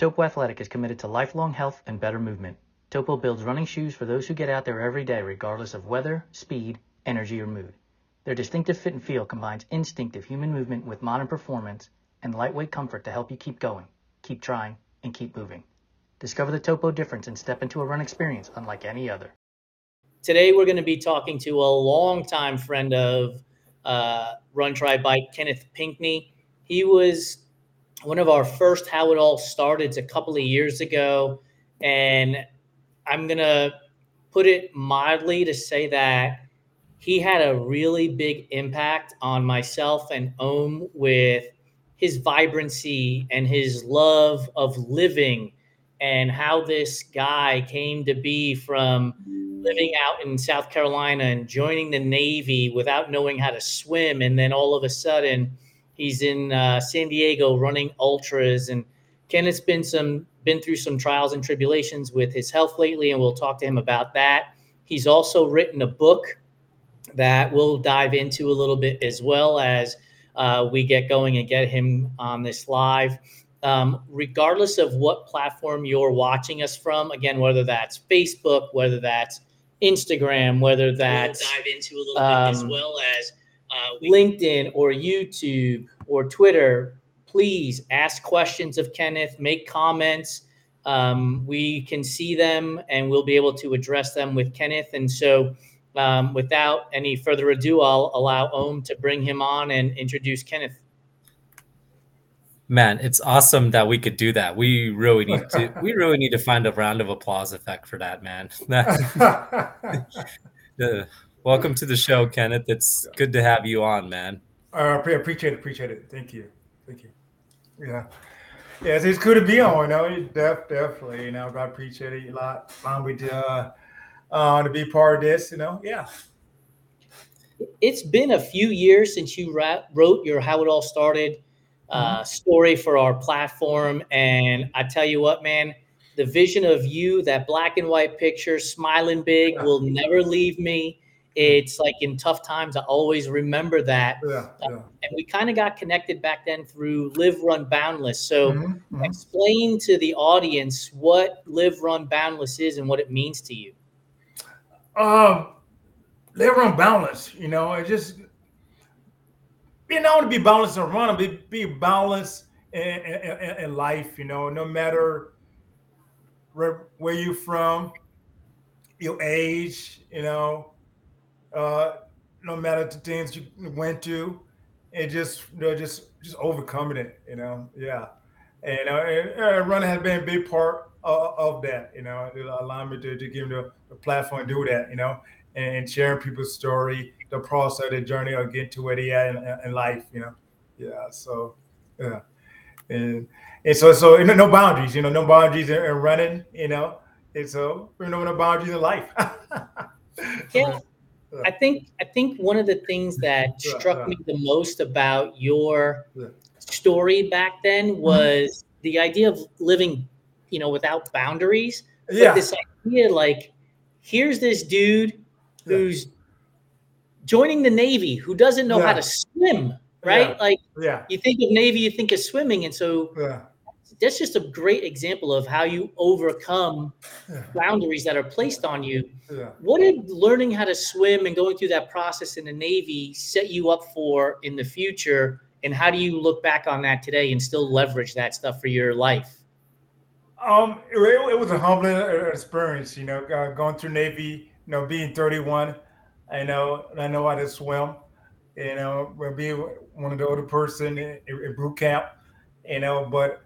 Topo Athletic is committed to lifelong health and better movement. Topo builds running shoes for those who get out there every day, regardless of weather, speed, energy, or mood. Their distinctive fit and feel combines instinctive human movement with modern performance and lightweight comfort to help you keep going, keep trying, and keep moving. Discover the Topo difference and step into a run experience unlike any other. Today, we're going to be talking to a longtime friend of uh, Run Tri Bike, Kenneth Pinckney. He was one of our first How It All Started a couple of years ago. And I'm going to put it mildly to say that he had a really big impact on myself and Aum with his vibrancy and his love of living and how this guy came to be from living out in South Carolina and joining the Navy without knowing how to swim. And then all of a sudden, he's in uh, San Diego running ultras. And Kenneth's been some been through some trials and tribulations with his health lately, and we'll talk to him about that. He's also written a book that we'll dive into a little bit as well as uh, we get going and get him on this live. Um, regardless of what platform you're watching us from, again, whether that's Facebook, whether that's Instagram, whether that's we'll dive into a little um, bit as um, well as LinkedIn or YouTube or Twitter, please ask questions of Kenneth, make comments. Um, we can see them and we'll be able to address them with Kenneth. And so, um, without any further ado, I'll allow Aum to bring him on and introduce Kenneth. Man, it's awesome that we could do that. We really need to. we really need to find a round of applause effect for that, man. welcome to the show, Kenneth. It's good to have you on, man. Uh, I appreciate it. Appreciate it. Thank you. Thank you. Yeah. Yeah, it's, it's good to be on. You know, def, definitely. You know, I appreciate it a lot. Fun with uh, uh, to be part of this. You know, yeah. It's been a few years since you ra- wrote your "How It All Started." uh, mm-hmm. story for our platform. And I tell you what, man, the vision of you, that black and white picture, smiling big, will never leave me. It's like in tough times, I always remember that. Yeah, yeah. Uh, and we kind of got connected back then through Live Run Boundless. So, mm-hmm, mm-hmm. explain to the audience what Live Run Boundless is and what it means to you. Um, Live Run Boundless, you know, it just being known to be balanced and run, be, be balanced in, in, in, life, you know, no matter where, where you're from, your age, you know, uh, no matter the things you went to, and just, you know, just, just overcoming it, you know, yeah. And, uh, and uh, running has been a big part of, of that, you know, it allowed me to, to give me the, the platform to do that, you know, and sharing people's story the process, the journey, or get to where they are in, in life. You know, yeah. So, yeah, and and so so you know, no boundaries. You know, no boundaries in, in running. You know, and so you know, no boundaries in life. yeah. I think I think one of the things that struck me the most about your story back then mm-hmm. was the idea of living, you know, without boundaries. Yeah. this idea, like, here's this dude who's joining the Navy who doesn't know how to swim, right? Like, yeah. you think of Navy, you think of swimming. And so yeah. That's just a great example of how you overcome boundaries that are placed on you. What did learning how to swim and going through that process in the Navy set you up for in the future? And how do you look back on that today and still leverage that stuff for your life? Um, it, it was a humbling experience, you know, uh, going through Navy, you know, being 31 I know I know how to swim. You know, we'll be one of the older person in, in boot camp. You know, but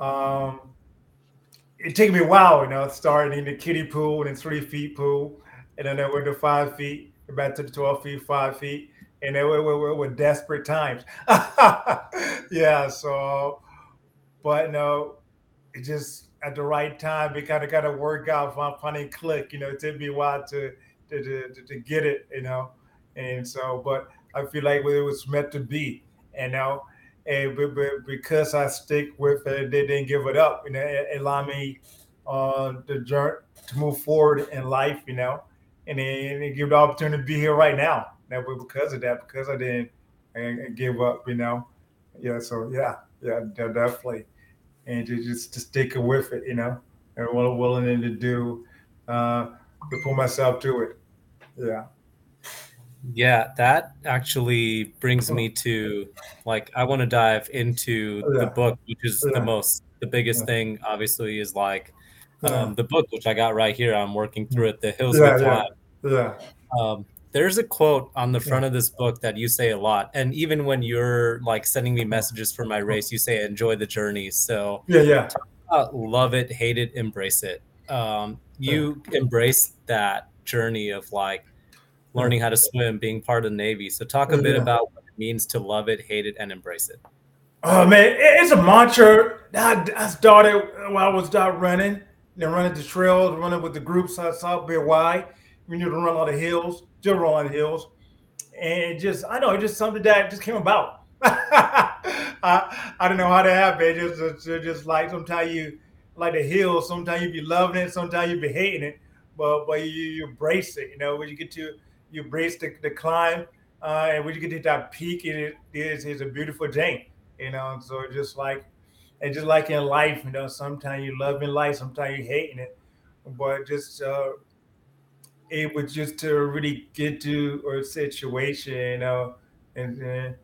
um, it took me a while. You know, starting in the kiddie pool and then three feet pool, and then I went to five feet, back to the twelve feet, five feet, and it were, were, desperate times. yeah. So, but no, it just at the right time, it kind of got to work out, find click. You know, it took me a while to to, to, to get it, you know. And so, but I feel like it was meant to be, you know. And but, but because I stick with it, they didn't give it up. You know, it, allowed me uh, the journey to move forward in life, you know, and then and give the opportunity to be here right now. Now, but because of that, because I didn't give up, you know. Yeah. So yeah, yeah, definitely. and to just to stick with it, you know, and what I'm willing to do uh, to put myself through it. Yeah. Yeah, that actually brings me to like I want to dive into Yeah. the book, which is Yeah. the most the biggest Yeah. thing. Obviously, is like um, the book, which I got right here. I'm working through it. The hills Yeah, we yeah. Um, there's a quote on the front of this book that you say a lot, and even when you're like sending me messages for my race, you say enjoy the journey. So Yeah. Yeah. love it, hate it, embrace it. Um, you embrace that journey of like learning how to swim, being part of the Navy. So talk a oh, bit Yeah. about what it means to love it, hate it, and embrace it. Oh man, it's a mantra that I started when I was start running, know, running the trails, running with the groups I saw Big Y. We knew to run a lot of hills, still run a lot of hills. And just I know, it's just something that just came about. I, I don't know how to happened. It just it's just like sometimes you like the hills, sometimes you be loving it, sometimes you be hating it, but but you, you embrace it, you know, when you get to you brace the, the climb, uh, and when you get to that peak, it is it's a beautiful thing you know. So just like, and just like in life, you know, sometimes you love in life, sometimes you hating it, but just uh, it was just to really get to a situation, you know, and and,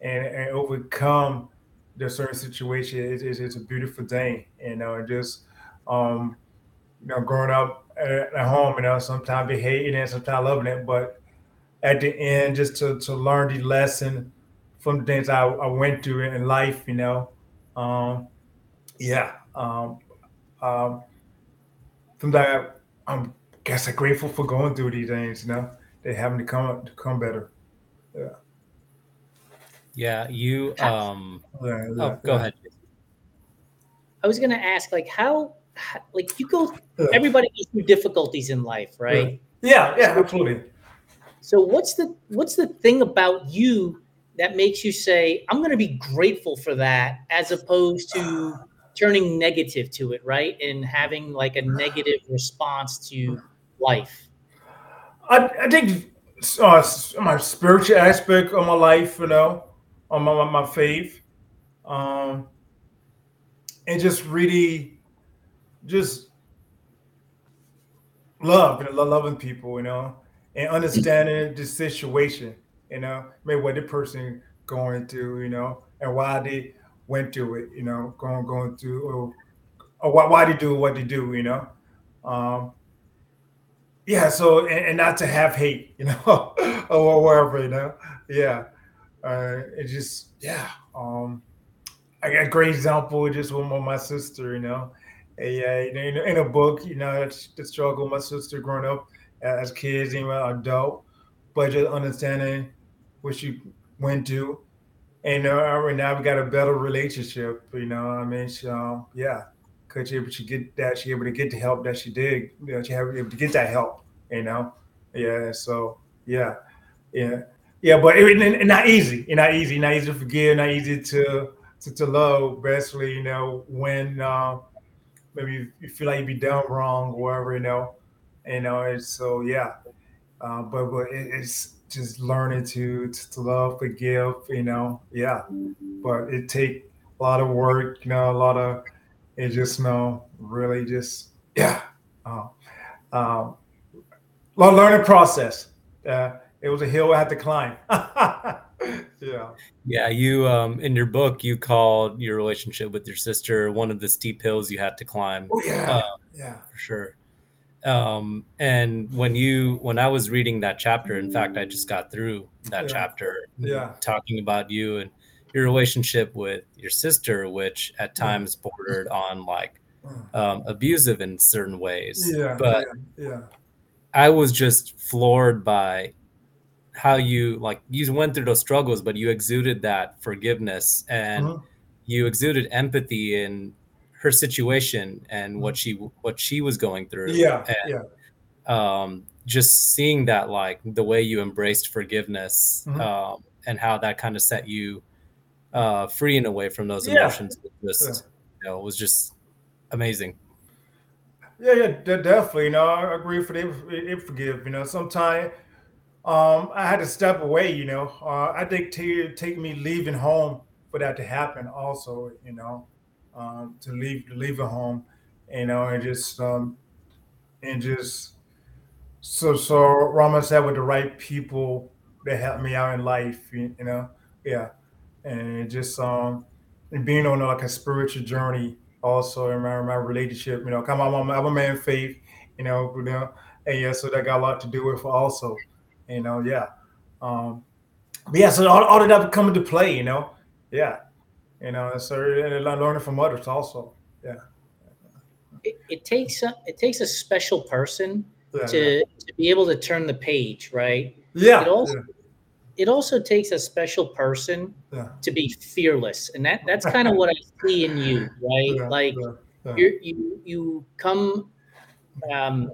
and, and overcome the certain situation. It, it's it's a beautiful thing, you know, and just um, you know, growing up at, at home, you know, sometimes be hating it, sometimes loving it, but at the end, just to to learn the lesson from the things I, I went through in life, you know. Um, yeah. Um, um, from that, I'm guess I'm grateful for going through these things, you know. They having to come to come better. Yeah, Yeah, you. Um, Yeah, oh, go yeah, ahead. I was gonna ask, like, how, how- like, you go. Everybody goes through difficulties in life, right? Yeah, yeah, absolutely. So what's the what's the thing about you that makes you say, I'm gonna be grateful for that, as opposed to turning negative to it, right? And having like a negative response to life. I, I think uh, my spiritual aspect of my life, you know, on my, my, my faith, um, and just really, just love, loving people, you know, and understanding the situation, you know, maybe what the person going through, you know, and why they went through it, you know, going going through, or, or why, why they do what they do, you know. Um, yeah, so and, and not to have hate, you know, or wherever, you know. Yeah. Uh it just yeah. Um I got a great example just with my sister, you know. Uh, Yeah, you know, in, a book, you know, it's the struggle my sister growing up as kids, even adult, but just understanding what she went through. And uh, right now we got a better relationship, you know. I mean, um, yeah, because she able to get that, she able to get the help that she did. You know, she able to get that help, you know. Yeah, so yeah, yeah, yeah. But it, it, it not easy. It's not easy. Not easy to forgive. Not easy to to, to love. Especially you know when uh, maybe you, you feel like you be done wrong or whatever. You know, you know. It's so yeah. Uh, but but it, it's just learning to, to to love, forgive. You know, yeah. But it take a lot of work. You know, a lot of it just you know really just yeah. Um, Well, learning process. Uh, it was a hill I had to climb. yeah. Yeah, you um in your book you called your relationship with your sister one of the steep hills you had to climb Oh yeah. uh, yeah. for sure. Um and when you when I was reading that chapter, in fact, I just got through that Yeah. chapter Yeah. talking about you and your relationship with your sister, which at Yeah. times bordered on like um, abusive in certain ways. Yeah. But yeah. yeah. I was just floored by how you like you went through those struggles, but you exuded that forgiveness and Mhm. you exuded empathy in her situation and what she what she was going through. Yeah. And Yeah. um, just seeing that like the way you embraced forgiveness Mhm. um, and how that kind of set you uh, free and away from those emotions was just you know was just amazing. Yeah, yeah, definitely. You know, I agree for they, they forgive. You know, sometimes um, I had to step away. You know, uh, I think to take me leaving home for that to happen. Also, you know, um, to leave the home, you know, and just um, and just so so Rama said with the right people that helped me out in life, you, you know, yeah, and just um and being on like a spiritual journey also in my, my relationship, you know, come I'm, I'm a man of faith, you know, you know, and yeah, so that got a lot to do with also, you know, yeah, um, but yeah, so all, all of that come into play, you know, yeah, you know, and so and learning from others also, yeah. It, it takes a, it takes a special person Yeah, to, yeah. to be able to turn the page, right? Yeah, It also yeah, it also takes a special person to be fearless, and that that's kind of what I see in you, right? like yeah, yeah. you you you come um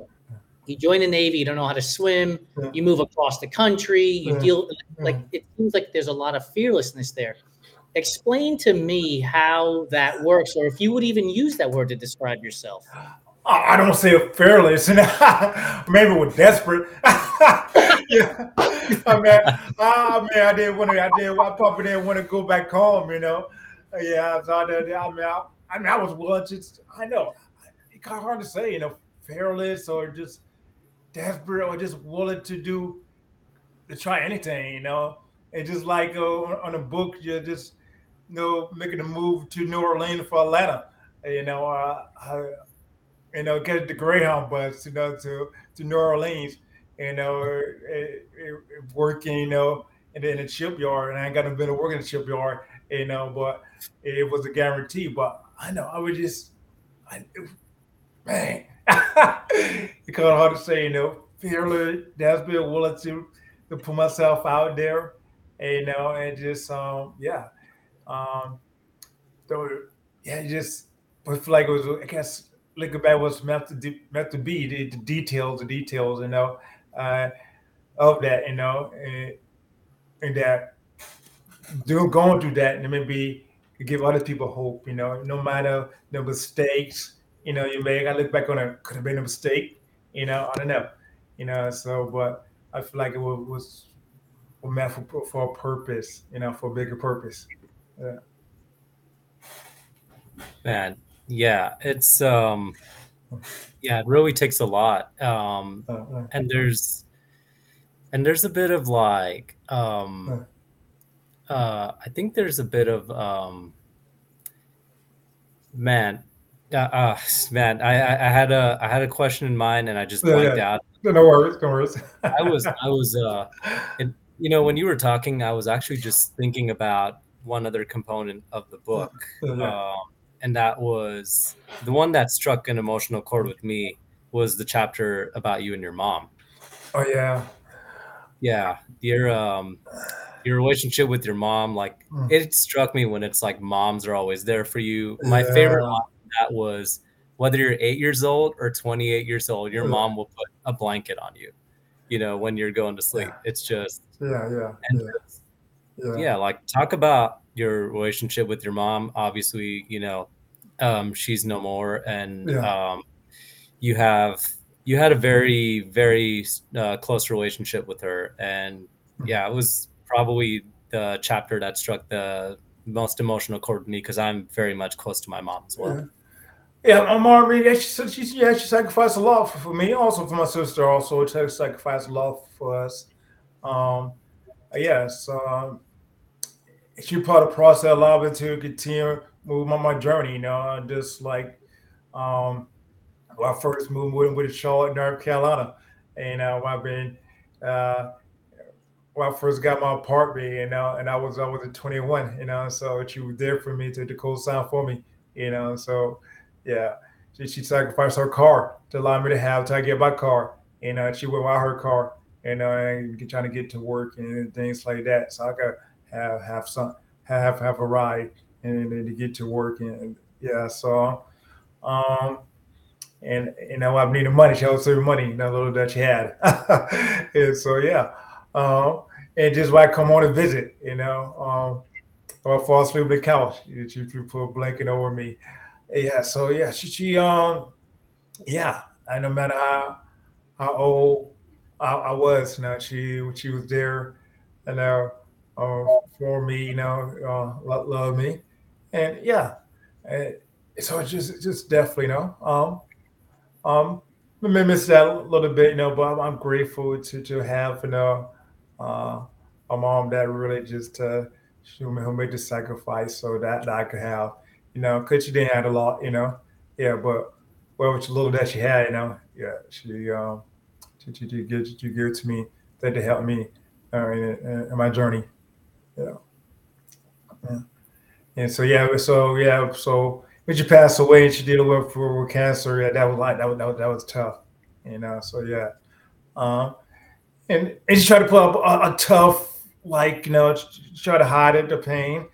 you join the navy you don't know how to swim Yeah. you move across the country you Yeah. deal like it seems like there's a lot of fearlessness there explain to me how that works or if you would even use that word to describe yourself I don't say fearless, maybe we're desperate. yeah, I mean, ah, I mean, I didn't want to. I did. I probably didn't want to go back home, you know. Yeah, so I, did, I mean, I, I mean, I was to. I know it's kind of hard to say, you know, fearless or just desperate or just willing to do to try anything, you know. And just like uh, on a book, you're just you know making a move to New Orleans for Atlanta. You know, uh, I, you know, get the Greyhound bus, you know, to to New Orleans, you know, it, it, working, you know, then in the shipyard, and I got a been to work in the shipyard, you know, but it was a guarantee. But I know I would just, I, man, it's kind of hard to say, you know, fearless, that's been willing to to put myself out there, and, you know, and just um, yeah, um, so yeah, just feel like it was, I guess looking back was meant to de- meant to be the, the details, the details, you know, uh, of that, you know, and, and that doing going through that, and maybe give other people hope, you know, no matter the mistakes, you know, you make. I look back on it, could have been a mistake, you know, I don't know, you know. So, but I feel like it was, was meant for for a purpose, you know, for a bigger purpose. Yeah. Man, yeah, it's um yeah, it really takes a lot. Um Uh, uh, and there's and there's a bit of like um uh I think there's a bit of um man uh, uh man I, I I had a I had a question in mind and I just Yeah, blanked yeah. out. no worries, no worries. I was I was uh and you know when you were talking I was actually just thinking about one other component of the book Yeah, yeah. um, and that was the one that struck an emotional chord with me was the chapter about you and your mom Oh yeah. yeah your um your relationship with your mom like Mm. it struck me when it's like moms are always there for you my favorite Yeah. of that was whether you're eight years old or 28 years old your Yeah. mom will put a blanket on you you know when you're going to sleep Yeah. it's just Yeah, yeah, yeah, yeah. yeah like talk about your relationship with your mom obviously you know um she's no more and um you have you had a very very uh, close relationship with her and Mm-hmm. yeah it was probably the chapter that struck the most emotional chord with me because i'm very much close to my mom as well Yeah, my mom, I mean, yeah, she she, she sacrificed a lot for, for me, also for my sister. Also, she sacrificed a lot for us. Um, yes, um, she part of the process, allowed me to continue move on my journey. You know, just like um, when I first moved with, with Charlotte, North Carolina, and uh, I've been uh, when I first got my apartment, you know, and I was I was at 21, you know, so she was there for me to, to co-sign for me, you know, so yeah, she, she sacrificed her car to allow me to have to get my car, and know, she went without her car, you and trying to get to work and things like that, so I could have have some have have a ride and then to get to work and yeah, so um and you know I've needed money. She always saved money, that little that she had. and so yeah, um, and just like come on and visit, you know, um, or fall asleep on the couch. She, she put a blanket over me. Yeah, so yeah, she, she um, yeah, and no matter how how old I, I was, you know, she she was there, you know, uh, for me, you know, uh, lo- love me, and yeah, and, so just just definitely, you know, um, um, I miss that a little bit, you know, but I'm, grateful to to have, you know, uh, a mom that really just uh, she made the sacrifice so that, that I could have, you know, because she didn't have a lot, you know, yeah, but well, which little that she had, you know, yeah, she um, she, she, she give she give to me that to help me uh, in, in my journey, yeah. yeah. And so yeah, so yeah, so when she passed away and she did with for with cancer, yeah, that was like that was that was, that was tough, you know. So yeah, um, and and she tried to put up a, a tough, like you know, try to hide it, the pain,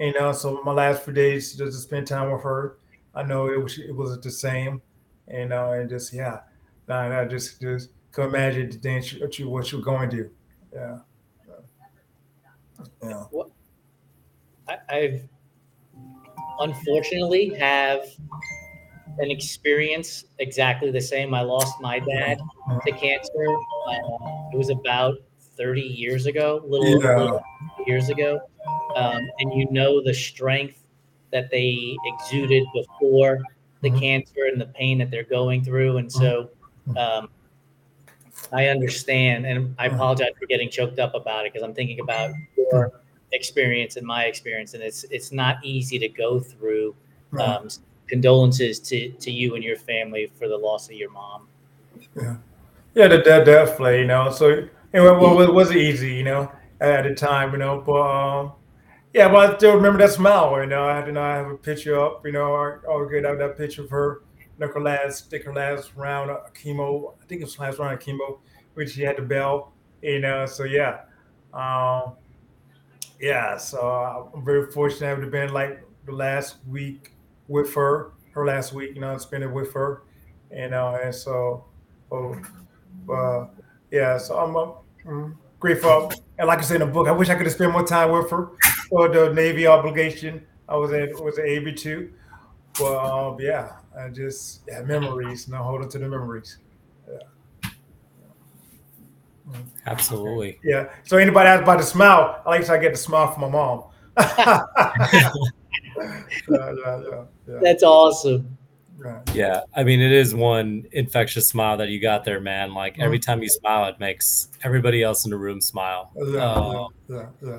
you uh, know. So my last few days just to spend time with her, I know it was it wasn't the same, you uh, know, and just yeah, and I just just could imagine the things what you what you're going to do, yeah, yeah. I, I've unfortunately have an experience exactly the same. I lost my dad uh-huh. to cancer. Uh, it was about 30 years ago, little, yeah. little years ago. Um, and you know the strength that they exuded before the mm-hmm. cancer and the pain that they're going through. And so mm-hmm. um, I understand, and I mm-hmm. apologize for getting choked up about it because I'm thinking about your experience and my experience, and it's it's not easy to go through. Um, condolences to to you and your family for the loss of your mom. Yeah, yeah, that, that definitely, you know. So anyway, well, it was easy, you know, at the time, you know, but um, yeah, but I still remember that smile, you know. I had, you know, I have a picture up, you know, I always get out that picture of her, like her last, her last round of chemo. I think it was last round of chemo, which she had the bell, you know. So yeah, um, yeah, so I'm very fortunate to have been like the last week with her, her last week, you know, spend it with her, and uh, and so, oh, uh, yeah, so I'm uh, grateful. And like I said in the book, I wish I could have spent more time with her for the Navy obligation. I was in was an AB two, but um, yeah, I just yeah, memories, you know, hold on to the memories. Absolutely. Yeah. So anybody asks about the smile, at least I get the smile from my mom. yeah, yeah, yeah, That's awesome. Yeah, I mean, it is one infectious smile that you got there, man. Like every mm-hmm. time you smile, it makes everybody else in the room smile. Yeah, uh, yeah, yeah,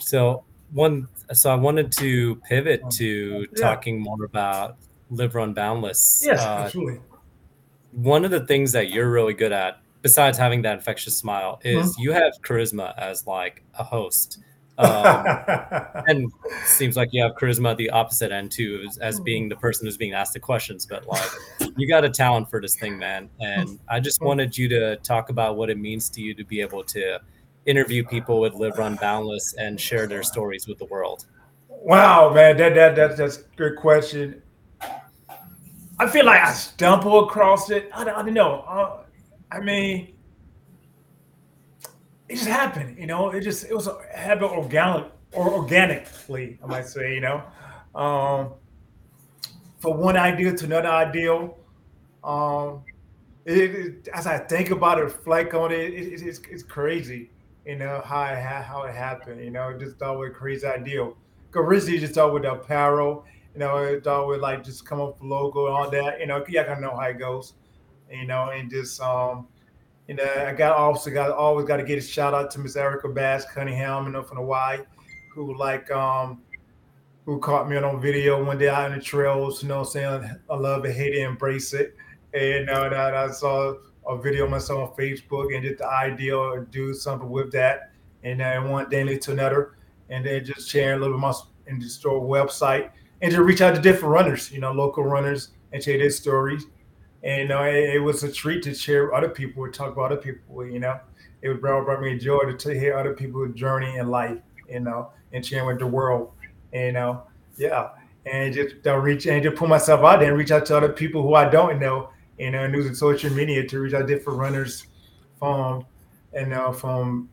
So one, so I wanted to pivot to talking more about Live Run Boundless. Yes, uh, absolutely. One of the things that you're really good at besides having that infectious smile is mm-hmm. you have charisma as like a host um, and seems like you have charisma at the opposite end too as, as, being the person who's being asked the questions but like you got a talent for this thing man and i just wanted you to talk about what it means to you to be able to interview people with live run boundless and share their stories with the world wow man that, that, that that's a good question i feel like i stumble across it i don't, I don't know uh, I mean, it just happened, you know. It just it was habit organic or organically, I might say, you know. Um, for one idea to another ideal. Um, it, it, as I think about it, reflect on it, it it's, it's crazy, you know, how it how it happened. You know, just thought with crazy. Cause originally just thought with the apparel, you know, thought with like just come up with logo and all that. You know, kind of know how it goes you know, and just um, you know, I got also got always got to get a shout out to Miss Erica Bass Cunningham, you know, from Hawaii, who like um, who caught me on video one day out in the trails, you know, saying I love it, hate it, embrace it, and uh, that I saw a video of myself on Facebook and get the idea of do something with that, and then one day to another, and then just sharing a little bit more in the store website and to reach out to different runners, you know, local runners and share their stories and it, it, was a treat to share other people, talk about other people. You know, it brought, brought me joy to, hear other people's journey in life. You know, and sharing with the world. You know, yeah, and just to reach and just put myself out there and reach out to other people who I don't know. You know, news and using social media to reach out different runners from, you know, from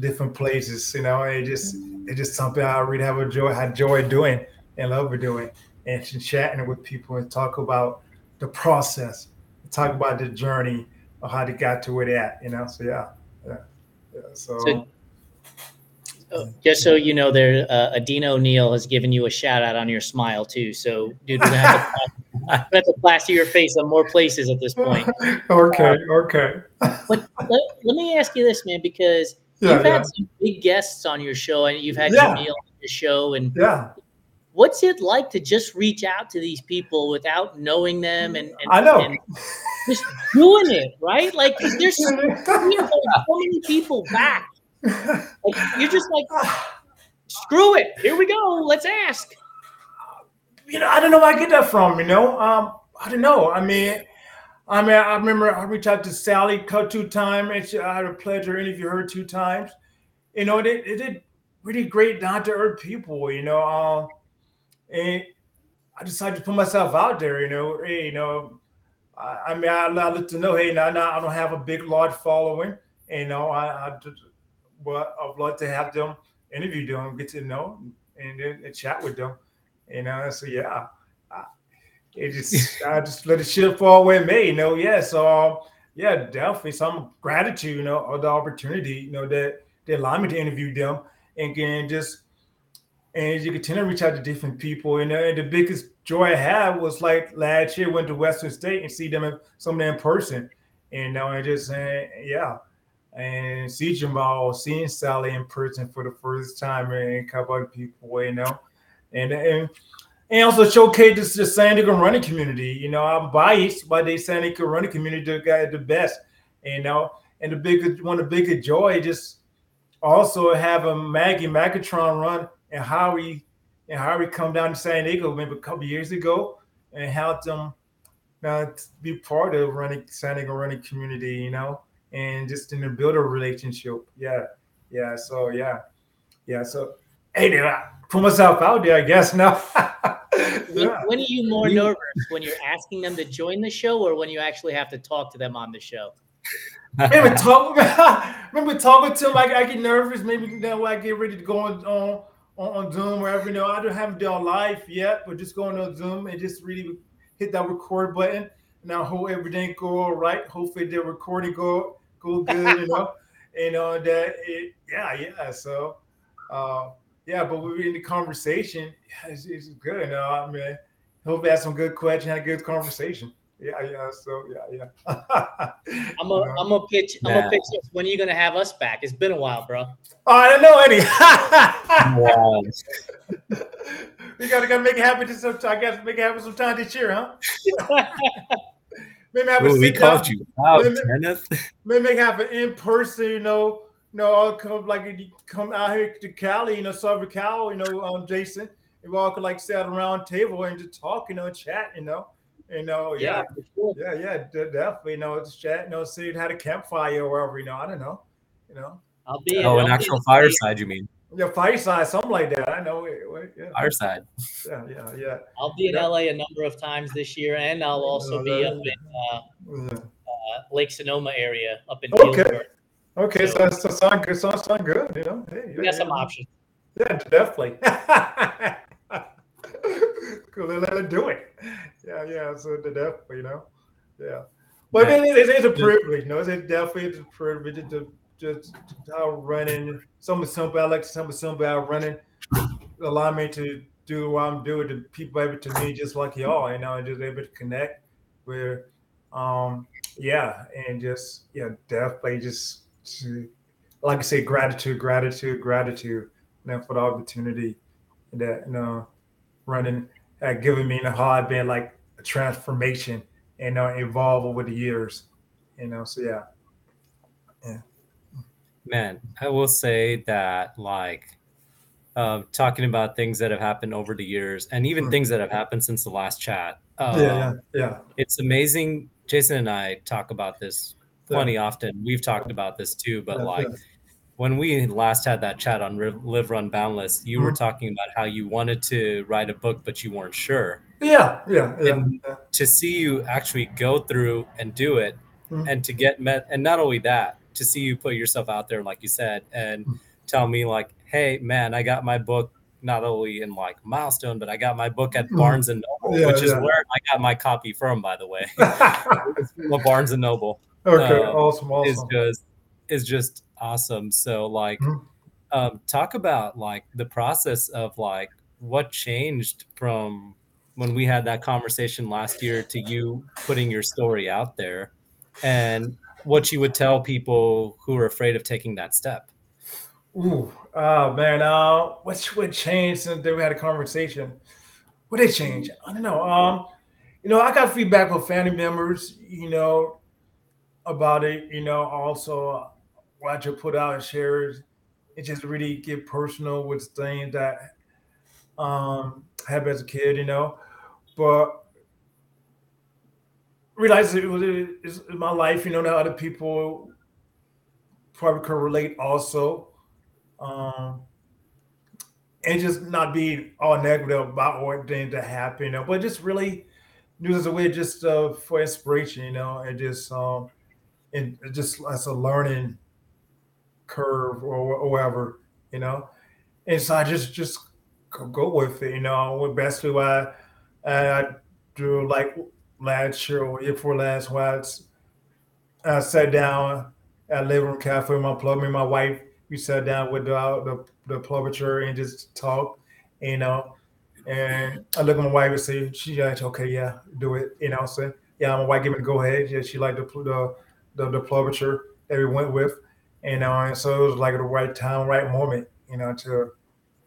different places. You know, it just it's just something I really have a joy, have joy doing and love doing, and chatting with people and talk about the process, talk about the journey of how they got to where they at, you know. So yeah, yeah, yeah. So, so just so you know, there uh, Adino O'Neill has given you a shout out on your smile too. So, dude, we're gonna have to, gonna have to plaster your face on more places at this point. okay, um, okay. But let, let me ask you this, man, because Yeah, you've yeah. had some big guests on your show, and you've had Yeah. Jamil on your show, and Yeah, what's it like to just reach out to these people without knowing them and, and I know. and just doing it right? Like there's so, so many people back. Like you're just like, screw it, here we go, let's ask. You know, I don't know where I get that from. You know, um, I don't know. I mean, I mean, I remember I reached out to Sally cut two times, and she, I had a pleasure interview her two times. You know, they, they did really great, down to earth people. You know, um, and I decided to put myself out there. You know, hey, you know, I, I mean, I, I let to know, hey, now, now I don't have a big, large following. You know, I, I just, but I'd love to have them interview them, get to know, and then and chat with them. You know, so yeah, I, it just I just let the shit fall it may. You know, yeah. So um, yeah, definitely some gratitude. You know, of the opportunity. You know that they allowed me to interview them and can just and you continue to reach out to different people. You know, and the biggest joy I had was like last year went to Western State and see them in, some of them in person. And now I just saying, yeah. And see Jamal, seeing Sally in person for the first time, and a couple other people, you know, and and and also showcase the San Diego running community. You know, I'm biased, but the San Diego running community got the best. You know, and the bigger one of the bigger joy just also have a Maggie Megatron run and how we and how we come down to San Diego maybe a couple years ago and help them uh, be part of running San Diego running community. You know, and just in to build a relationship. Yeah, yeah. So yeah, yeah. So hey, I put myself out there? I guess now. When, yeah. when are you more nervous when you're asking them to join the show, or when you actually have to talk to them on the show? Remember talk, remember talking to him. I, I get nervous. Maybe that way I get ready to go on on, on, on Zoom or wherever. You know, I don't haven't done live yet, but just going on Zoom and just really hit that record button. Now hope everything go all right. Hopefully the recording go go good. You know, and uh, that it, yeah yeah. So uh, yeah, but we were in the conversation. Yeah, it's, it's good. You know, I mean, hope we had some good questions, had a good conversation. Yeah, yeah. So yeah, yeah. I'm gonna I'm gonna pitch I'm gonna pitch this. When are you gonna have us back? It's been a while, bro. Oh, I don't know any. Wow. we gotta gotta make it happen this sometime. I guess make it happen sometime this year, huh? maybe have a Ooh, we sit down. called you out, Wait a Kenneth. Maybe make it happen in person. You know, you know, I'll come like you come out here to Cali. You know, Southern Cal. You know, um, Jason. And we all could like sit at a round table and just talk. You know, chat. You know, you know, yeah, for sure. yeah, yeah, de- definitely. You know, just chat. You know, sit had a campfire or wherever. You know, I don't know. You know, I'll be. Oh, I'll an be actual fireside, you mean? yeah, fireside, something like that. I know. Wait, wait, yeah, Fireside. yeah, yeah, yeah. I'll be in Yeah. LA a number of times this year, and I'll also be up in uh, Yeah. uh, Lake Sonoma area, up in Okay. Healdsburg. Okay, so so sound good. Sound sound good. You know, hey, We got some options. Yeah, definitely. cool. Let her do it. Yeah, yeah. So the definitely, you know, yeah. But Yeah. it, it, it's a privilege. You know, it's definitely it's a privilege to just how running something simple. I like something simple out running. Allow me to do what I'm doing. To people able to me just like y'all, you know, and just able to connect Where, um, yeah, and just yeah, definitely just like I say, gratitude, gratitude, gratitude, you know, for the opportunity that you know running had given me and how I've been like a transformation and uh, evolve over the years, you know. So yeah, Man, I will say that like um, talking about things that have happened over the years and even Mm. things that have happened since the last chat. Um, yeah, yeah, yeah. It's amazing. Jason and I talk about this plenty often. We've talked about this too, but Yeah, like yeah. when we last had that chat on Live Run Boundless, you were Mhm. talking about how you wanted to write a book, but you weren't sure. Yeah, yeah, yeah. And- yeah. To see you actually go through and do it, Mhm. and to get met, and not only that, to see you put yourself out there, like you said, and Mhm. tell me like, hey, man, I got my book not only in like milestone, but I got my book at Mhm. Barnes and Noble, Yeah, which is yeah. where I got my copy from, by the way. It's Barnes and Noble okay, Um, awesome, is awesome. just is just awesome. So like Mhm. Um, talk about like the process of like what changed from when we had that conversation last year to you putting your story out there and what you would tell people who are afraid of taking that step. Ooh, oh man, uh, what would change since we had a conversation? What did change? I don't know. Um, you know, I got feedback from family members, you know, about it. You know, also what you put out and shares. It just really get personal with things that um happened as a kid, you know. But realize it was it's my life, you know, that other people probably could relate also. Um, and just not be all negative about what things happen, you know, but just really use as a way just uh, for inspiration, you know, and just um, and just as a learning curve or, or whatever, you know. And so I just just go with it, you know. Basically why I do like last year or year before last, why I sat down at living room cafe with my plug plumber, my wife. We sat down with the the, the and just talked, you know. And I look at my wife and say, "She like, okay, yeah, do it." You know, so yeah, my wife gave me the go ahead. Yeah, she liked the the the, the that we went with, you know, and so it was like the right time, right moment, you know, to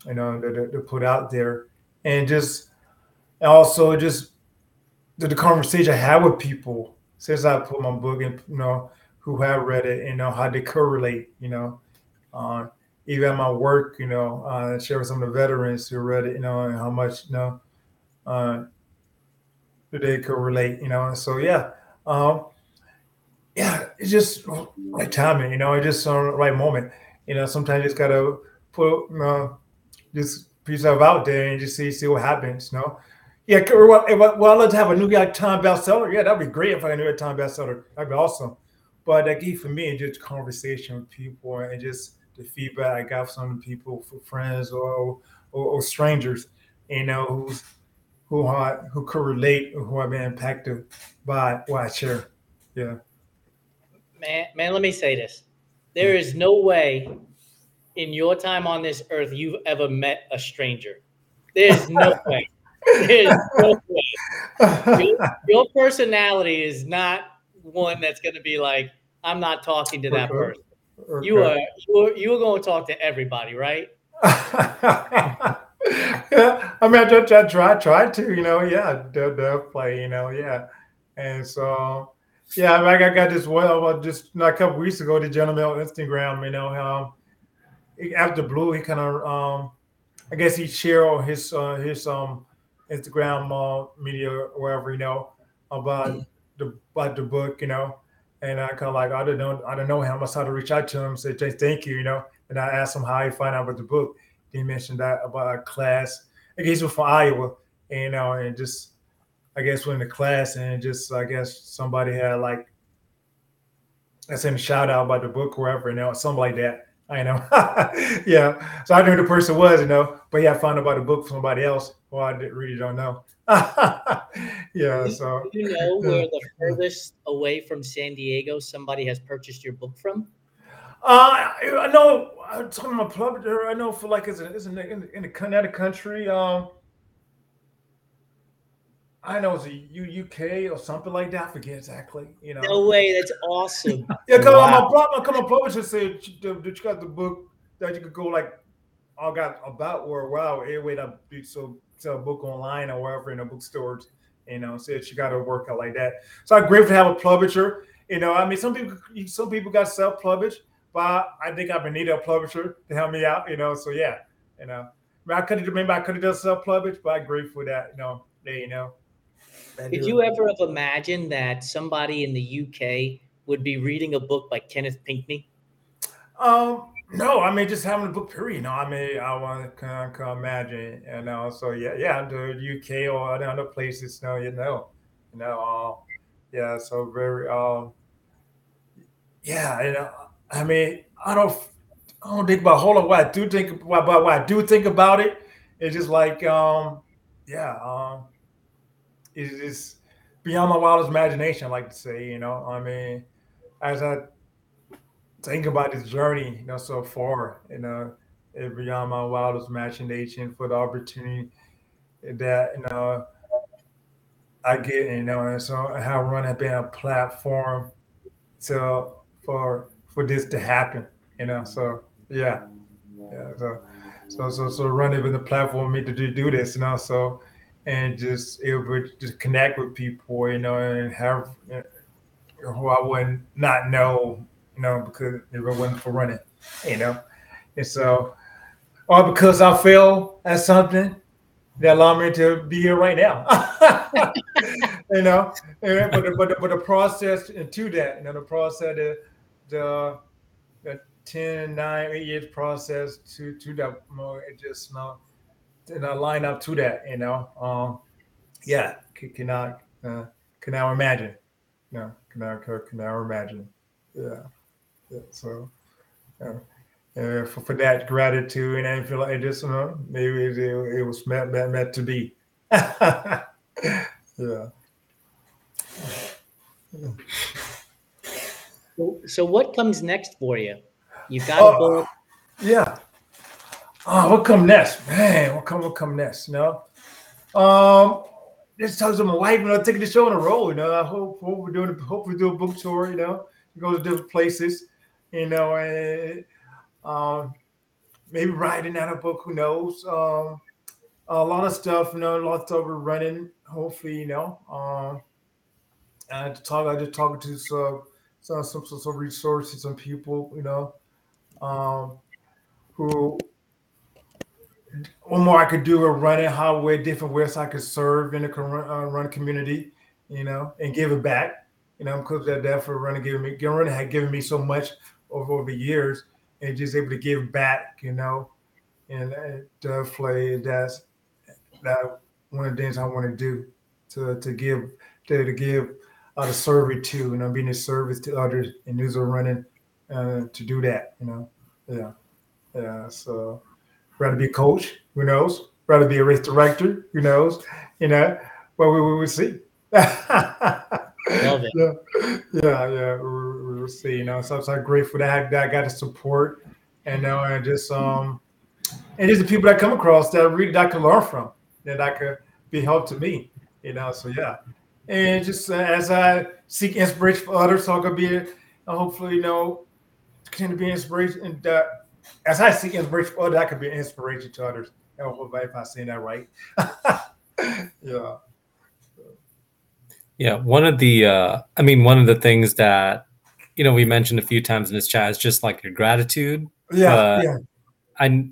you know to, to put out there, and just and also just the, the conversation I had with people since I put my book in, you know, who have read it, you know, how they correlate, you know, uh, even at my work, you know, uh, share with some of the veterans who read it, you know, and how much, you know, uh, they could relate, you know, and so yeah, um, yeah, it's just right timing, you know, it's just the right moment, you know. Sometimes you just gotta put, you know, just put yourself out there and just see see what happens, you know. Yeah, well, well, I'd love to have a New York Times bestseller. Yeah, that'd be great if I had a New York Times bestseller. That'd be awesome. But that gave for me just conversation with people and just the feedback I got from people, for friends or, or, or strangers, you know, who's who are, who could relate or who have been impacted by what I share. Yeah. Man, man, let me say this: there is no way in your time on this earth you've ever met a stranger. There's no way. There's no way. Your, your personality is not one that's going to be like, I'm not talking to that person. Okay. You are you are you are going to talk to everybody, right? yeah, I mean, I, I, I try, try to, you know, yeah, definitely, you know, yeah, and so, yeah, like I got this well, just a couple weeks ago, the gentleman on Instagram, you know, um, after blue, he kind of, um, I guess he shared his uh, his um Instagram uh, media or wherever, you know, about the about the book, you know, and I kind of like I don't know I don't know him. I started to reach out to him, say thank you, you know, and I asked him how he found out about the book. He mentioned that about a class. I guess he from Iowa, and, you know, and just I guess we're in the class and just I guess somebody had like I sent a shout out about the book, or whatever, you know, something like that. I know. yeah. So I knew who the person was, you know, but yeah, I found out about the book from somebody else. Well, I really don't know. yeah. So Do you know where the furthest away from San Diego somebody has purchased your book from? Uh, I know. I'm talking about publisher. I know for like it's, a, it's in, in, in the country. Um, I know it's a U- UK or something like that. I forget exactly. You know. No way. That's awesome. yeah, come wow. on, my, come on, publisher said that you got the book that you could go like, I got about where wow, anyway that be so sell a book online or wherever in the bookstores. You know, said she got to work out like that. So I'm grateful to have a publisher. You know, I mean, some people some people got self published, but I think I've been needing a publisher to help me out. You know, so yeah, you know, I, could have maybe I could have done self published, but I'm grateful for that. You know, there you know. Did you ever have imagined that somebody in the UK would be reading a book by Kenneth Pinckney? Um, no, I mean just having a book period. You know, I mean I want to of imagine, you know. So yeah, yeah, the UK or other places, know, you know, you know, uh, yeah. So very, um, yeah, you know, I mean, I don't, I don't think about whole. What I do think about, what I do think about it, it's just like, um, yeah, um, is is beyond my wildest imagination. I like to say, you know, I mean, as I think about this journey, you know, so far, you know, beyond my uh, wildest imagination for the opportunity that you know I get, you know, and so how Run has been a platform to for for this to happen, you know. So yeah, yeah. So so so so Run has the platform me to do, this, you know. So and just able to just connect with people, you know, and have you know, who I would not know, you know, because it wasn't for running, you know, and so or because I failed at something that allowed me to be here right now. you know, and, but the, but the, but the process to that, you know, the process, the the, the 10, 9, 8 years process to to that, know, it just you know, I line up to that, you know. Um, yeah, can, cannot uh, can now imagine, you know, can now can now imagine, yeah. So. Uh, uh, for, for that gratitude and I feel like just you know maybe it, it was meant, meant meant to be. yeah. So, so what comes next for you? You've got a Oh, book. Yeah. Oh, what come next, man? What come? What come next? You know, um, just talking to my wife. You know, taking the show on the road. You know, I hope, hope we're doing. Hope we do a book tour. You know, go to different places. You know, and um, maybe writing out a book. Who knows? Um, a lot of stuff. You know, a lot of running. Hopefully, you know. Um, and to talk, I just talking to some some some some, resources, some people. You know. Um, who one more I could do a running how way different ways I could serve in the uh, run community, you know, and give it back, you know, I'm because that that for running giving me running had given me so much over over the years, and just able to give back, you know, and uh, definitely that's that one of the things I want to do to to give to, to give out of service to, you know, being a service to others and those are running uh, to do that, you know, yeah, yeah, so rather be a coach, who knows? Rather be a race director, who knows? You know, but we, we will see. Love it. Yeah, yeah, yeah. We, we will see. You know, so I'm so grateful that I, that I got the support, and now and just um, and just the people that come across that really that I can learn from, that I could be help to me. You know, so yeah, and just uh, as I seek inspiration for others, so I could be, uh, hopefully, you know, continue to be inspiration and that as I seek inspiration for others, I could be an inspiration to others. I hope if I'm saying that right. yeah. Yeah, one of the uh I mean one of the things that you know we mentioned a few times in this chat is just like your gratitude. Yeah. Uh, yeah. I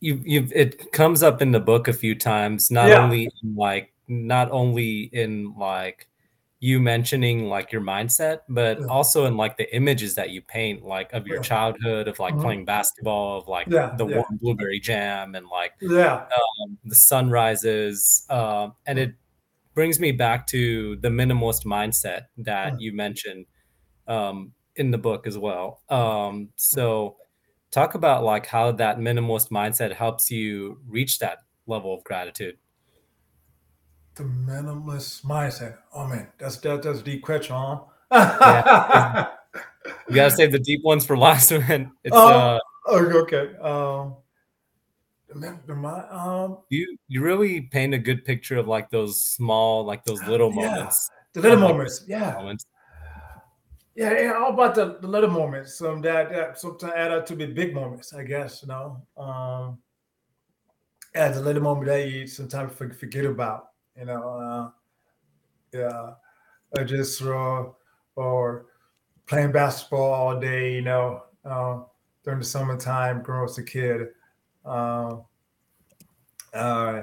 you you it comes up in the book a few times, not Yeah. only in like not only in like you mentioning like your mindset, but Yeah. also in like the images that you paint, like of your Yeah. childhood, of like Mhm. playing basketball, of like Yeah, the warm blueberry jam, and like Yeah. um, the sunrises, um, and it brings me back to the minimalist mindset that Mm. you mentioned um, in the book as well. Um, so, talk about like how that minimalist mindset helps you reach that level of gratitude. The minimalist mindset. Oh man, that's that, that's a deep question, huh? Yeah. You gotta save the deep ones for last one. It's Oh. uh, okay. Um, the, min- the mi- um, you you really paint a good picture of like those small, like those little Yeah. moments. the little moments. Yeah. moments. Yeah, yeah, all about the, the little moments. Some that that sometimes add up to be big moments, I guess. You know, um, yeah, the little moment that you sometimes forget about. You know, uh, yeah, or just uh, or playing basketball all day. You know, uh, during the summertime, growing as a kid. Um, uh,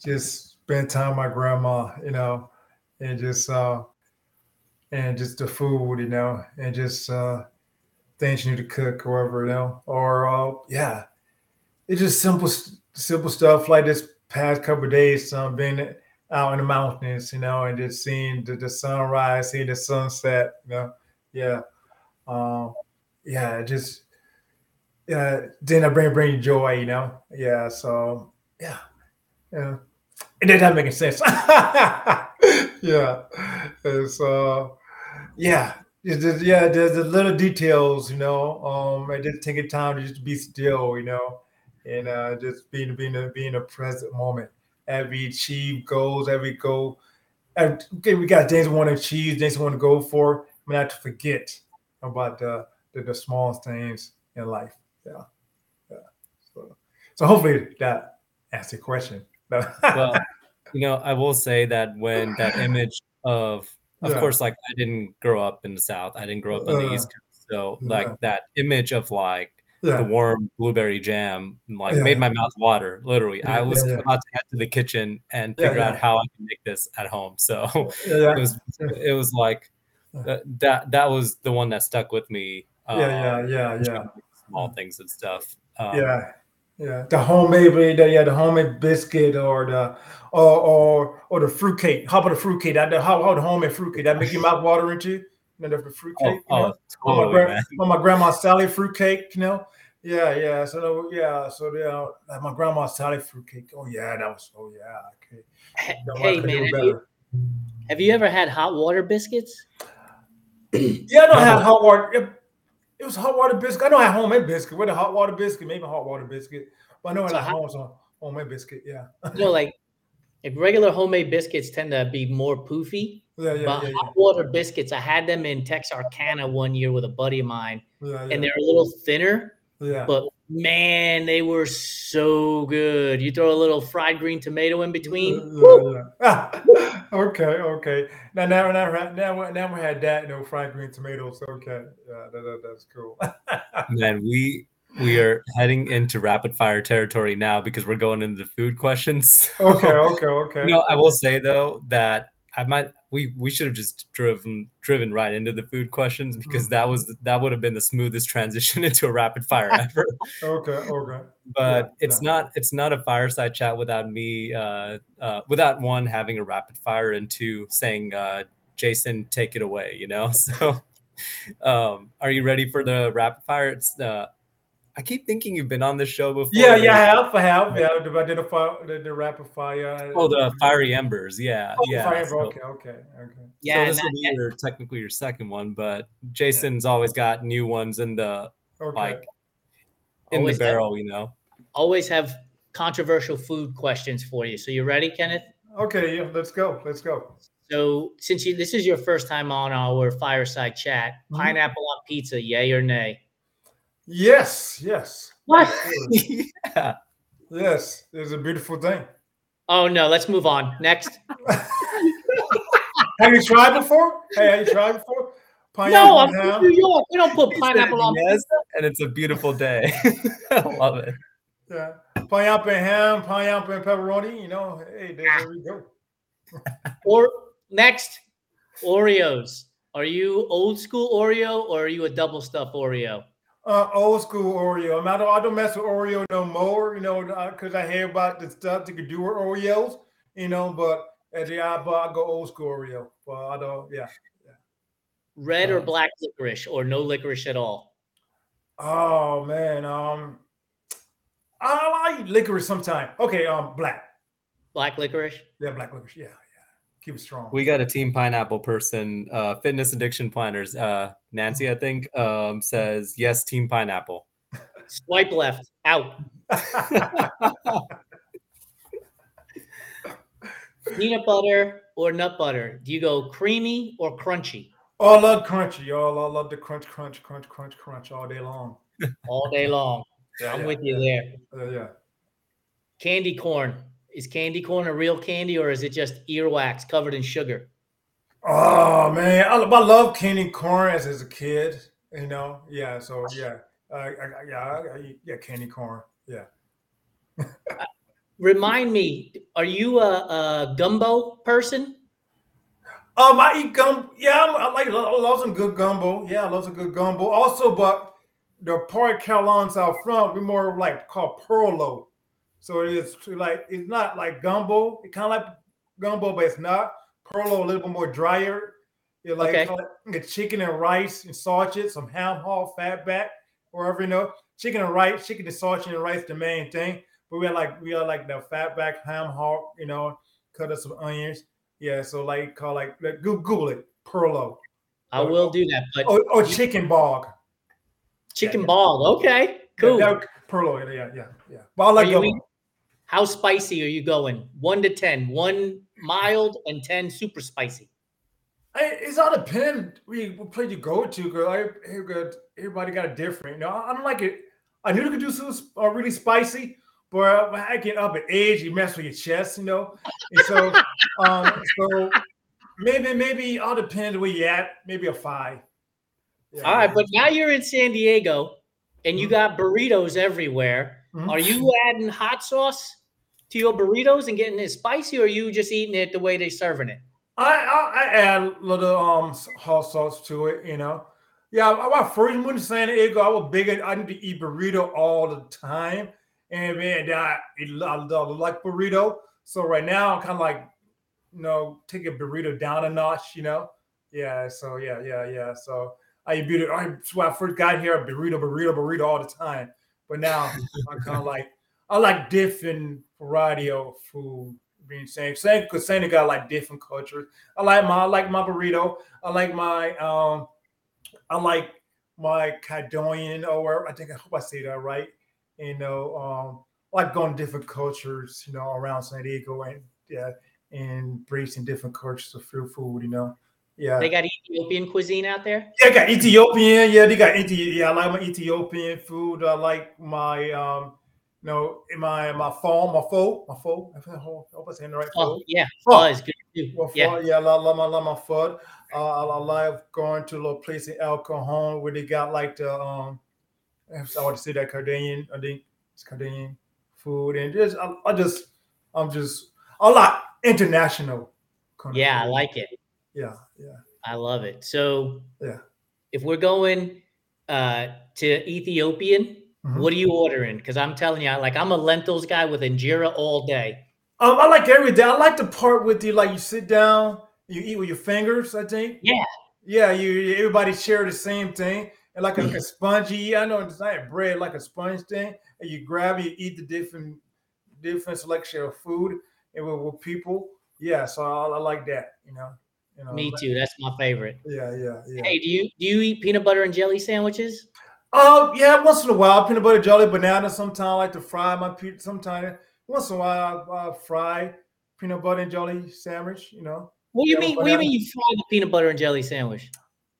just spend time with my grandma. You know, and just. Uh, and just the food, you know, and just uh, things you need to cook or whatever, you know, or uh, yeah, it's just simple, simple stuff like this past couple days, um, being out in the mountains, you know, and just seeing the, the sunrise, seeing the sunset, you know, yeah, um, yeah, just yeah, then I bring bring joy, you know, yeah, so yeah, yeah, it didn't make any sense, yeah, it's uh yeah, just, yeah, there's the little details, you know. Um, I just taking time to just be still, you know, and uh, just being being a being a present moment. Every achieve goals, every goal. Every, okay, we got things we want to achieve, things we want to go for. but not to forget about the, the, the things in life. Yeah, yeah. So, so hopefully that answers the question. well, you know, I will say that when that image of, of yeah. course, like I didn't grow up in the South, I didn't grow up on the uh, East Coast, so like yeah. that image of like yeah. the warm blueberry jam like made my mouth water. Literally, I was about to head to the kitchen and figure out how I can make this at home. So it was it was like that that was the one that stuck with me. Um, yeah, yeah, yeah, yeah. Small things and stuff. Um, yeah, yeah. The homemade, the, yeah, the homemade biscuit or the or or or the fruit cake. How about the fruit cake? That the how, how the homemade fruit cake that make your mouth water into you know, the fruit cake. Oh, you oh, know? oh totally, on, my on my grandma Sally fruit cake, you know. Yeah, yeah. So yeah, so yeah, like my grandma Sally fruit cake. Oh yeah, that was oh yeah. Okay. Hey man, have you, have you ever had hot water biscuits? yeah, I don't have hot water. It, was hot water biscuit. I know I had homemade biscuit. With a hot water biscuit, maybe hot water biscuit. But I know so I had hot, homemade biscuit. Yeah. you know, like if regular homemade biscuits tend to be more poofy. Yeah, yeah, but yeah, hot water biscuits, I had them in Texarkana one year with a buddy of mine, and they're a little thinner. Yeah. But man, they were so good. You throw a little fried green tomato in between. Uh, okay, okay. Now, now, now, now, now we had that, you know, fried green tomatoes. Okay, yeah, that, that, that's cool. man, we we are heading into rapid fire territory now because we're going into the food questions. Okay, okay, okay. you know, I will say though that I might we we should have just driven driven right into the food questions because that was that would have been the smoothest transition into a rapid fire ever. okay, okay. But yeah, it's yeah. not it's not a fireside chat without me uh, uh, without one having a rapid fire and two saying uh, Jason take it away. You know, so um, are you ready for the rapid fire? It's uh, I keep thinking you've been on this show before. Yeah, yeah, I have. I have. Yeah, I did a fire, the, the rapid fire. Oh, the fiery embers. Yeah, oh, yeah. Fire, so, okay, okay, okay. Yeah, so this will be your technically your second one, but Jason's yeah. always got new ones in the okay. like in always the barrel. Have, you know, always have controversial food questions for you. So you ready, Kenneth? Okay, yeah, let's go. Let's go. So since you this is your first time on our fireside chat, mm-hmm. pineapple on pizza, yay or nay? Yes, yes. What? yeah. Yes, it's a beautiful thing. Oh no, let's move on. Next. have you tried before? Hey, have you tried before? Pineapple no, I'm from New York. We don't put pineapple on yes, pizza. And it's a beautiful day. I love it. Yeah. Pineapple and ham, pineapple and pepperoni, you know. Hey, there, there we go. or next, Oreos. Are you old school Oreo or are you a double stuff Oreo? Uh, old school Oreo. I, mean, I don't, I don't mess with Oreo no more, you know, because I hear about the stuff you could do with Oreos, you know. But as the I, I go old school Oreo. Well, I don't, yeah. yeah. Red um, or black licorice, or no licorice at all? Oh man, um, I like licorice sometimes. Okay, um, black. Black licorice. Yeah, black licorice. Yeah, keep it strong. We got a team pineapple person, uh, fitness addiction planners. Uh, Nancy, I think, um, says yes, team pineapple. Swipe left, out. Peanut butter or nut butter? Do you go creamy or crunchy? Oh, I love crunchy, y'all. I love the crunch, crunch, crunch, crunch, crunch all day long. all day long. Yeah, I'm yeah, with you yeah. there. Uh, yeah. Candy corn is candy corn a real candy or is it just earwax covered in sugar? Oh man, I, I love candy corn as, as a kid. You know, yeah. So yeah, uh, I, yeah, I, yeah, candy corn. Yeah. Remind me, are you a, a, gumbo person? Um, I eat gum. Yeah, I like I love some good gumbo. Yeah, I love some good gumbo. Also, but the part of out front, we more like called perlo. So it's like it's not like gumbo. It kind of like gumbo, but it's not. Perlo a little bit more drier. You like, okay. chicken and rice and sausage, some ham hock, fat back, wherever you know. Chicken and rice, chicken and sausage and rice, the main thing. But we are like we are like the fat back ham hock, you know, cut up some onions. Yeah, so like call like, like Google it, Perlo. I will do that, but or, or chicken bog. Chicken yeah, bog, okay, cool. Yeah, Perlo, yeah, yeah, yeah. But I like Are you the eating- How spicy are you going? One to ten. One mild and ten super spicy. I, it's all depend we what place you go to, girl. I, everybody got a different. You know, I, I don't like it. I knew you could do some uh, really spicy, but when I get up at age, you mess with your chest, you know. And so, um, so maybe maybe all depends where you at. Maybe a five. Yeah. All right, but now you're in San Diego and you Mhm. got burritos everywhere. Mhm. Are you adding hot sauce to your burritos and getting it spicy, or you just eating it the way they're serving it? I, I I add a little um hot sauce to it, you know. Yeah, I, I first moved to San Diego. I was big. I need to eat burrito all the time, and man, I, I like burrito. So right now, I'm kind of like, you know, take a burrito down a notch, you know. Yeah. So yeah, yeah, yeah. So I eat burrito. I when I first got here, burrito, burrito, burrito all the time. But now I'm kind of like I like different variety of food. Being same, same because Santa got like different cultures. I like my I like my burrito. I like my um I like my Cadonian or. I think I hope I say that right. You know, um I like going different cultures, you know, around San Diego and yeah, and embracing different cultures of food, food, you know. Yeah. They got Ethiopian cuisine out there. Yeah, they got Ethiopian. Yeah, they got Ethi- Yeah, I like my Ethiopian food. I like my um, know, my my phone, my pho, my pho. I hope I was saying the right Oh pho. yeah, Oh. oh, it's good too. Well, Yeah, yeah, yeah, I love, my love my food. Uh, I, love going to a little place in El Cajon where they got like the um, I want to say that Cardanian. I think it's Cardanian food, and just I, I just I'm just I like international. of yeah, I like it. Yeah, yeah. I love it. So Yeah. if we're going uh, to Ethiopian, Mhm. what are you ordering? Because I'm telling you, I- like I'm a lentils guy with injera all day. Um, I like every day. I like the part with you, like you sit down, you eat with your fingers. I think. Yeah. Yeah, you everybody share the same thing, and like a, like a spongy. I know it's not bread, like a sponge thing, and you grab, you eat the different different selection of food, and with, with people. Yeah, so I, I like that. You know. You know. Me too. That's my favorite. Yeah, yeah, yeah. Hey, do you do you eat peanut butter and jelly sandwiches? Oh yeah, once in a while, peanut butter jelly, banana. Sometimes I like to fry my pe. Sometimes once in a while, I, I fry peanut butter and jelly sandwich. You know. What do you mean? What do you mean you fry the peanut butter and jelly sandwich?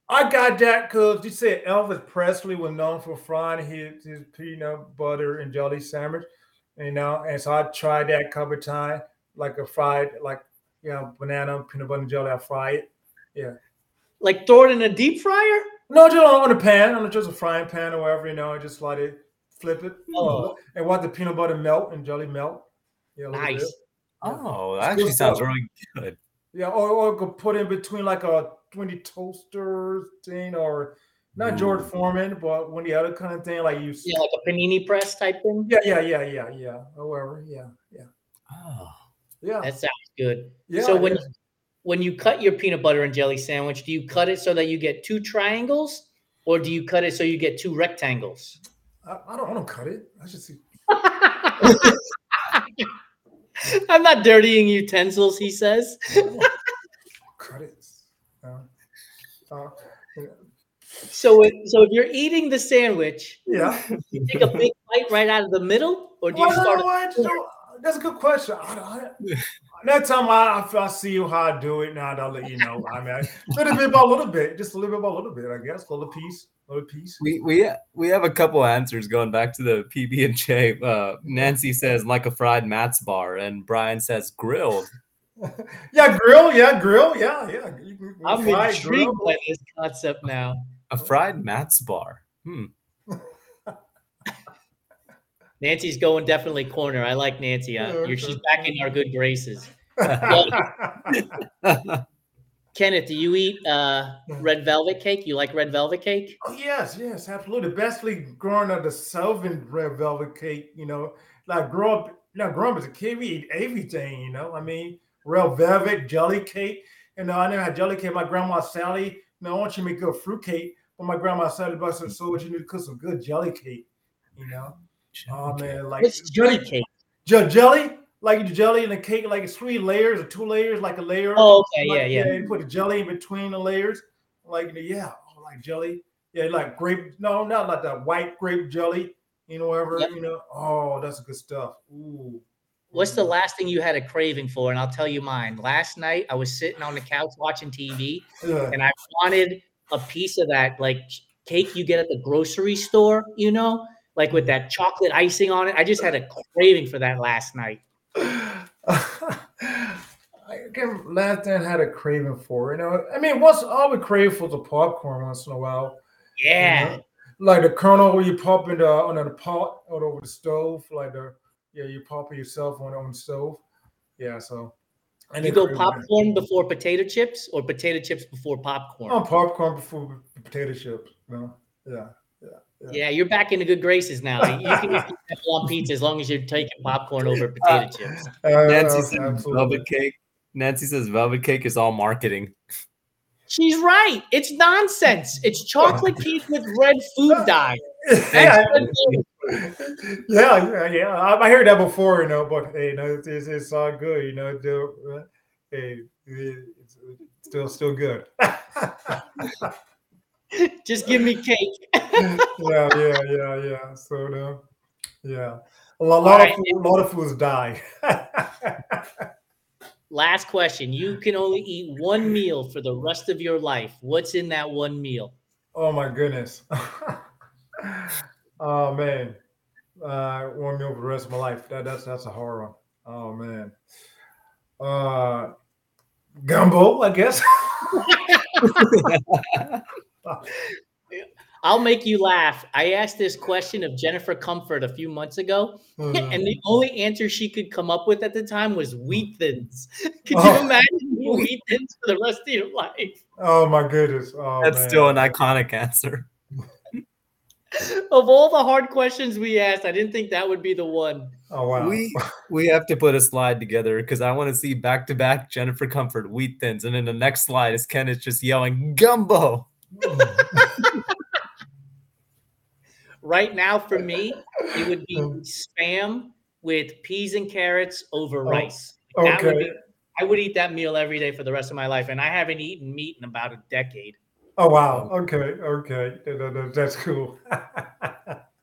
I got that because you said Elvis Presley was known for frying his, his peanut butter and jelly sandwich, you know, and so I tried that a couple times, like a fried, like you know, banana peanut butter and jelly. I fry it. Yeah. Like throw it in a deep fryer? No, just on the pan, on just a frying pan or whatever, you know, and just let it flip it, Oh. and let the peanut butter melt and jelly melt. Yeah, a little bit. Nice. Oh, It's that actually sounds stuff. really good. Yeah, or, or could put in between like a 20 toaster thing, or not George Foreman, but one of the other kind of thing, like you. Yeah, like a panini press type thing. Yeah, yeah, yeah, yeah, yeah. However, yeah, yeah, Oh. yeah. That sounds good. yeah so when yeah. When you cut your peanut butter and jelly sandwich, do you cut it so that you get two triangles, or do you cut it so you get two rectangles? I, I don't want to cut it. I just see. I'm not dirtying utensils, he says. cut it. Uh, uh, So, if, so if you're eating the sandwich, yeah. you take a big bite right out of the middle, or do you Well, start? no, I don't- that's a good question. I, I, next time I, I see you how I do it, now I'll let you know. I mean, a little bit by a little bit, just a little bit by a little bit, I guess. A little piece, a little piece. We we we have a couple answers going back to the PB and J. Uh, Nancy says like a fried Mars bar, and Brian says grilled. Yeah, grill. Yeah, grill. Yeah, yeah. I'm fry, intrigued grill. by this concept now. A fried Mars bar. Hmm. Nancy's going definitely corner. I like Nancy. Uh, Yeah, you're, she's back in our good graces. Kenneth, do you eat uh, red velvet cake? You like red velvet cake? Oh yes, yes, absolutely. Bestly growing up the Southern red velvet cake, you know, like grow up, you know, growing up as a kid, we eat everything, you know. I mean, red velvet, jelly cake. You know, I never had jelly cake. My grandma Sally, you know, I want you to make good fruit cake, but my grandma Sally busted so what you need to cook some good jelly cake, you know. Oh man, like What's jelly cake? Je- jelly, like the jelly and the cake, like it's three layers or two layers, like a layer. Oh, okay, Like, yeah, yeah. You put the jelly in between the layers, like yeah, oh, like jelly. Yeah, like grape. No, not like that white grape jelly. you know, whatever. Yep. you know. Oh, that's good stuff. Ooh. What's the last thing you had a craving for? And I'll tell you mine. Last night I was sitting on the couch watching TV Yeah. and I wanted a piece of that like cake you get at the grocery store, you know, like with that chocolate icing on it. I just had a craving for that last night. I can't last I had a craving for. You know, I mean, once I would crave for the popcorn once in a while. you Yeah. know? Like the kernel where you pop in the on the pot or over the stove, like the yeah, you pop it yourself on on the stove. Yeah, so I You go popcorn before potato chips or potato chips before popcorn? on popcorn before potato chips. You know? Yeah. Yeah, you're back into good graces now. You can eat pineapple on pizza as long as you're taking popcorn over potato chips. Uh, Nancy uh, says absolutely. velvet cake. Nancy says velvet cake is all marketing. She's right. It's nonsense. It's chocolate cake with red food dye. yeah, yeah, yeah, yeah. I, I heard that before, you know, but hey, no, it's, it's, it's all good, you know. Still, uh, hey, it's still still good. Just give me cake. yeah, yeah, yeah, yeah. So no, yeah, a lot, lot Alright. of food, a lot of foods die. Last question. You can only eat one meal for the rest of your life. What's in that one meal? oh my goodness. oh man, uh, one meal for the rest of my life. That that's that's a hard one. Oh man, uh, gumbo, I guess. I'll make you laugh. I asked this question of Jennifer Comfort a few months ago, mm. and the only answer she could come up with at the time was wheat thins. Could Oh. you imagine wheat thins for the rest of your life? Oh my goodness. Oh, That's man. still an iconic answer. Of all the hard questions we asked, I didn't think that would be the one. Oh wow. We we have to put a slide together because I want to see back to back Jennifer Comfort wheat thins, and then the next slide is Kenneth just yelling gumbo. Right now, for me, it would be spam with peas and carrots over Oh, rice. That would okay. be, I would eat that meal every day for the rest of my life, and I haven't eaten meat in about a decade. Oh wow. Okay. Okay. That- that- that- That's cool.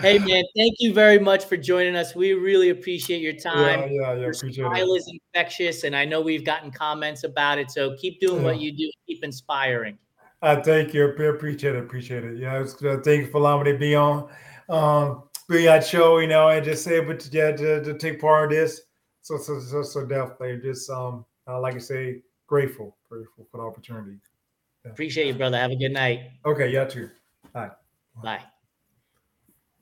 Hey man, thank you very much for joining us. We really appreciate your time. yeah, yeah. yeah. Your smile is infectious, and I know we've gotten comments about it. So keep doing what you do. Keep inspiring. I thank you. I appreciate it. Appreciate it. Yeah. It's, uh, thank you for allowing me to be on, um, be on show. You know, and just able to yeah to, to take part in this. So so so, so definitely just um uh, like I say grateful grateful for the opportunity. Appreciate you, brother. Have a good night. Okay. Yeah. Too. Hi. Bye.